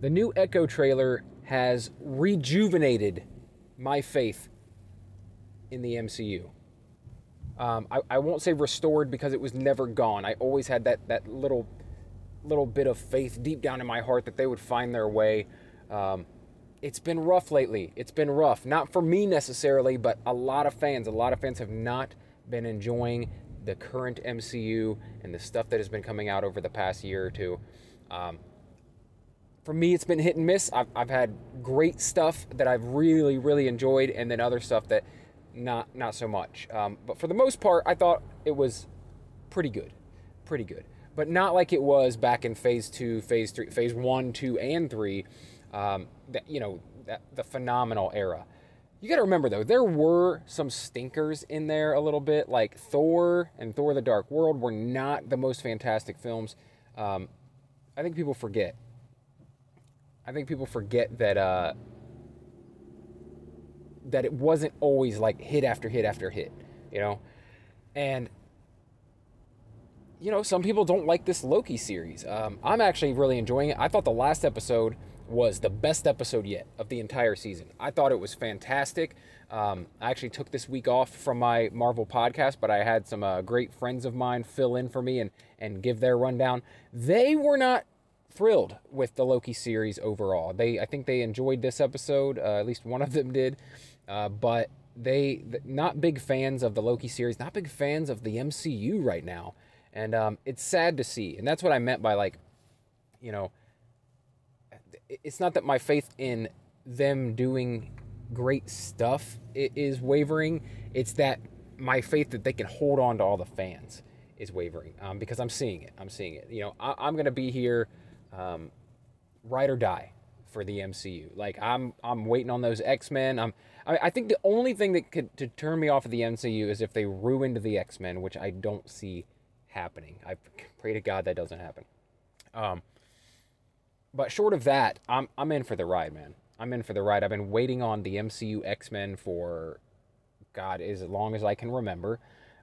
The new Echo trailer has rejuvenated my faith in the MCU. Um, I, I won't say restored because it was never gone. I always had that, that little little bit of faith deep down in my heart that they would find their way. Um, it's been rough lately. It's been rough. Not for me necessarily, but a lot of fans. A lot of fans have not been enjoying the current MCU and the stuff that has been coming out over the past year or two. Um, for me, it's been hit and miss. I've, I've had great stuff that I've really, really enjoyed, and then other stuff that not not so much. Um, but for the most part, I thought it was pretty good, pretty good. But not like it was back in Phase Two, Phase Three, Phase One, Two, and Three. Um, that you know, that, the phenomenal era. You got to remember though, there were some stinkers in there a little bit, like Thor and Thor: The Dark World were not the most fantastic films. Um, I think people forget I think people forget that uh, that it wasn't always like hit after hit after hit, you know, and you know some people don't like this Loki series. Um, I'm actually really enjoying it. I thought the last episode was the best episode yet of the entire season. I thought it was fantastic. Um, I actually took this week off from my Marvel podcast, but I had some uh, great friends of mine fill in for me and and give their rundown. They were not thrilled with the Loki series overall. They, I think they enjoyed this episode. Uh, at least one of them did. Uh, but they, not big fans of the Loki series, not big fans of the MCU right now. And um, it's sad to see. And that's what I meant by like, you know, it's not that my faith in them doing great stuff is wavering. It's that my faith that they can hold on to all the fans is wavering um, because I'm seeing it. I'm seeing it. You know, I, am going to be here um, ride or die for the MCU. Like I'm I'm waiting on those X Men. I'm I, I, think the only thing that could to turn me off of the MCU is if they ruined the X Men, which I don't see happening. I pray to God that doesn't happen. Um, but short of that, I'm I'm in for the ride, man. I'm in for the ride. I've been waiting on the MCU X Men for God as long as I can remember.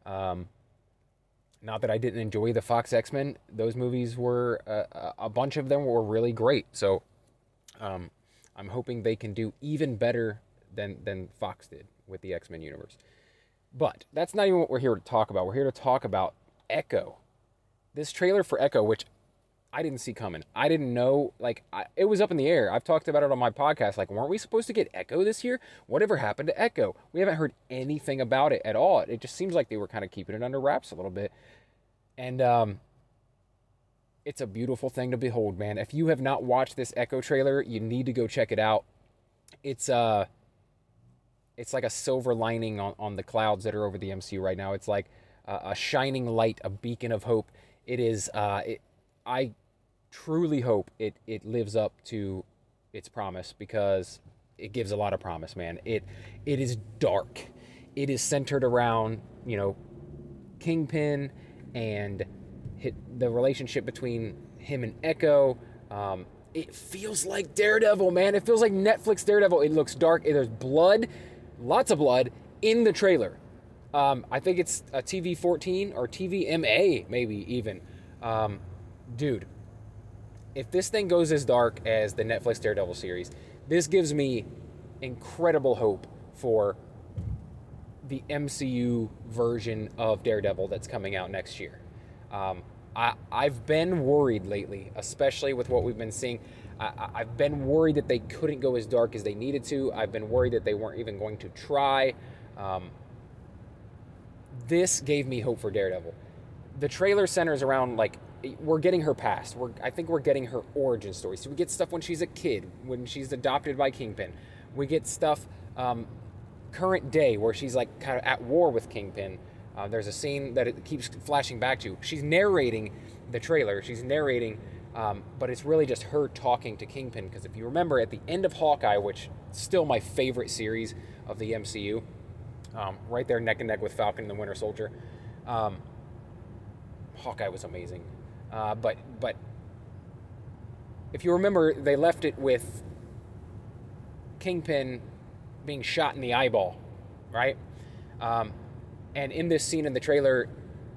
Um, not that I didn't enjoy the Fox X Men; those movies were uh, a bunch of them were really great. So um, I'm hoping they can do even better than than Fox did with the X Men universe. But that's not even what we're here to talk about. We're here to talk about Echo. This trailer for Echo, which I didn't see coming. I didn't know, like, I, it was up in the air. I've talked about it on my podcast. Like, weren't we supposed to get Echo this year? Whatever happened to Echo? We haven't heard anything about it at all. It just seems like they were kind of keeping it under wraps a little bit. And um, it's a beautiful thing to behold, man. If you have not watched this Echo trailer, you need to go check it out. It's uh, it's like a silver lining on, on the clouds that are over the MCU right now. It's like a, a shining light, a beacon of hope. It is. Uh, it, I truly hope it it lives up to its promise because it gives a lot of promise, man. It it is dark. It is centered around you know Kingpin and the relationship between him and Echo. Um, it feels like Daredevil, man. It feels like Netflix Daredevil. It looks dark. There's blood, lots of blood in the trailer. Um, I think it's a TV 14 or TV MA, maybe even. Um, dude, if this thing goes as dark as the Netflix Daredevil series, this gives me incredible hope for the MCU version of Daredevil that's coming out next year. Um, I, I've been worried lately, especially with what we've been seeing. I, I've been worried that they couldn't go as dark as they needed to. I've been worried that they weren't even going to try. Um, this gave me hope for Daredevil. The trailer centers around like we're getting her past. We're I think we're getting her origin story. So we get stuff when she's a kid, when she's adopted by Kingpin. We get stuff um, current day where she's like kind of at war with Kingpin. Uh, there's a scene that it keeps flashing back to. She's narrating the trailer. She's narrating, um, but it's really just her talking to Kingpin. Because if you remember, at the end of Hawkeye, which still my favorite series of the MCU, um, right there neck and neck with Falcon and the Winter Soldier. Um, Hawkeye was amazing, uh, but but if you remember, they left it with Kingpin being shot in the eyeball, right? Um, and in this scene in the trailer,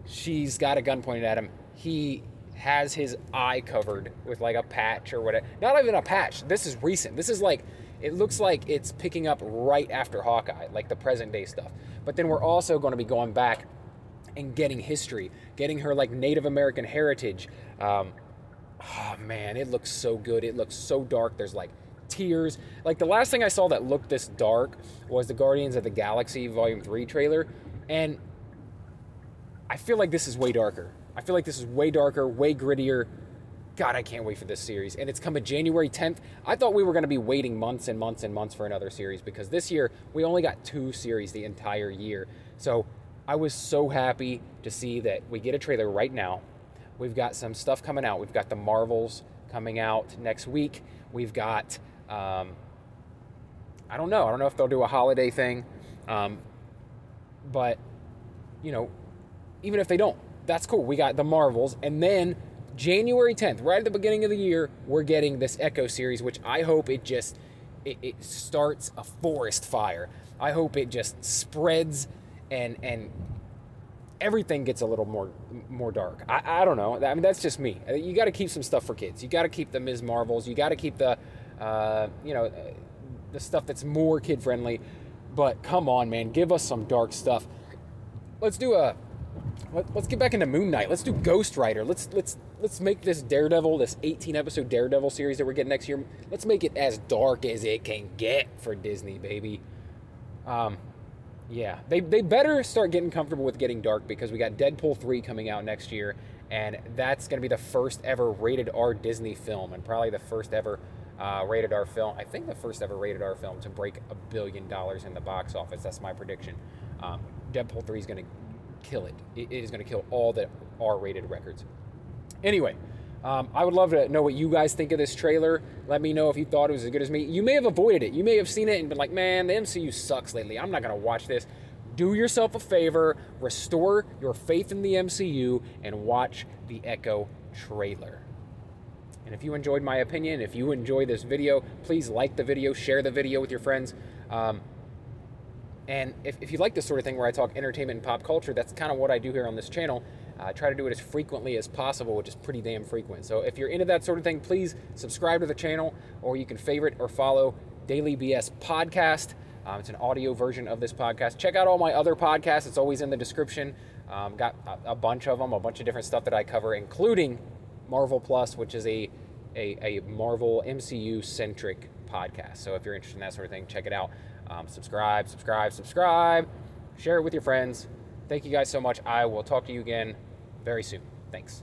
she's got a gun pointed at him. He has his eye covered with like a patch or whatever. Not even a patch. This is recent. This is like it looks like it's picking up right after Hawkeye, like the present day stuff. But then we're also going to be going back and getting history, getting her like Native American heritage. Um, oh man, it looks so good. It looks so dark. There's like tears. Like the last thing I saw that looked this dark was the Guardians of the Galaxy Volume 3 trailer. And I feel like this is way darker. I feel like this is way darker, way grittier. God, I can't wait for this series. And it's coming January 10th. I thought we were going to be waiting months and months and months for another series because this year we only got two series the entire year. So I was so happy to see that we get a trailer right now. We've got some stuff coming out. We've got the Marvels coming out next week. We've got, um, I don't know. I don't know if they'll do a holiday thing. Um, but, you know, even if they don't, that's cool. We got the Marvels. And then January 10th, right at the beginning of the year, we're getting this Echo series, which I hope it just it, it starts a forest fire. I hope it just spreads and and everything gets a little more more dark. I, I don't know. I mean, that's just me. You got to keep some stuff for kids. You got to keep the Ms. Marvels. You got to keep the uh, you know the stuff that's more kid friendly. But come on, man, give us some dark stuff. Let's do a let, us get back into Moon Knight. Let's do Ghost Rider. Let's let's let's make this Daredevil, this 18 episode Daredevil series that we're getting next year. Let's make it as dark as it can get for Disney, baby. Um, yeah, they they better start getting comfortable with getting dark because we got Deadpool 3 coming out next year, and that's going to be the first ever rated R Disney film, and probably the first ever uh, rated R film. I think the first ever rated R film to break a billion dollars in the box office. That's my prediction. Um, Deadpool 3 is going to kill it. It is going to kill all the R-rated records. Anyway, um, I would love to know what you guys think of this trailer. Let me know if you thought it was as good as me. You may have avoided it. You may have seen it and been like, man, the MCU sucks lately. I'm not going to watch this. Do yourself a favor, restore your faith in the MCU, and watch the Echo trailer. And if you enjoyed my opinion, if you enjoy this video, please like the video, share the video with your friends. Um, and if, if you like this sort of thing where I talk entertainment and pop culture, that's kind of what I do here on this channel. I try to do it as frequently as possible, which is pretty damn frequent. So if you're into that sort of thing, please subscribe to the channel, or you can favorite or follow Daily BS Podcast. Um, it's an audio version of this podcast. Check out all my other podcasts. It's always in the description. Um, got a, a, bunch of them, a bunch of different stuff that I cover, including Marvel Plus, which is a a, a Marvel MCU centric podcast. So if you're interested in that sort of thing, check it out. Um, subscribe, subscribe, subscribe. Share it with your friends. Thank you guys so much. I will talk to you again very soon. Thanks.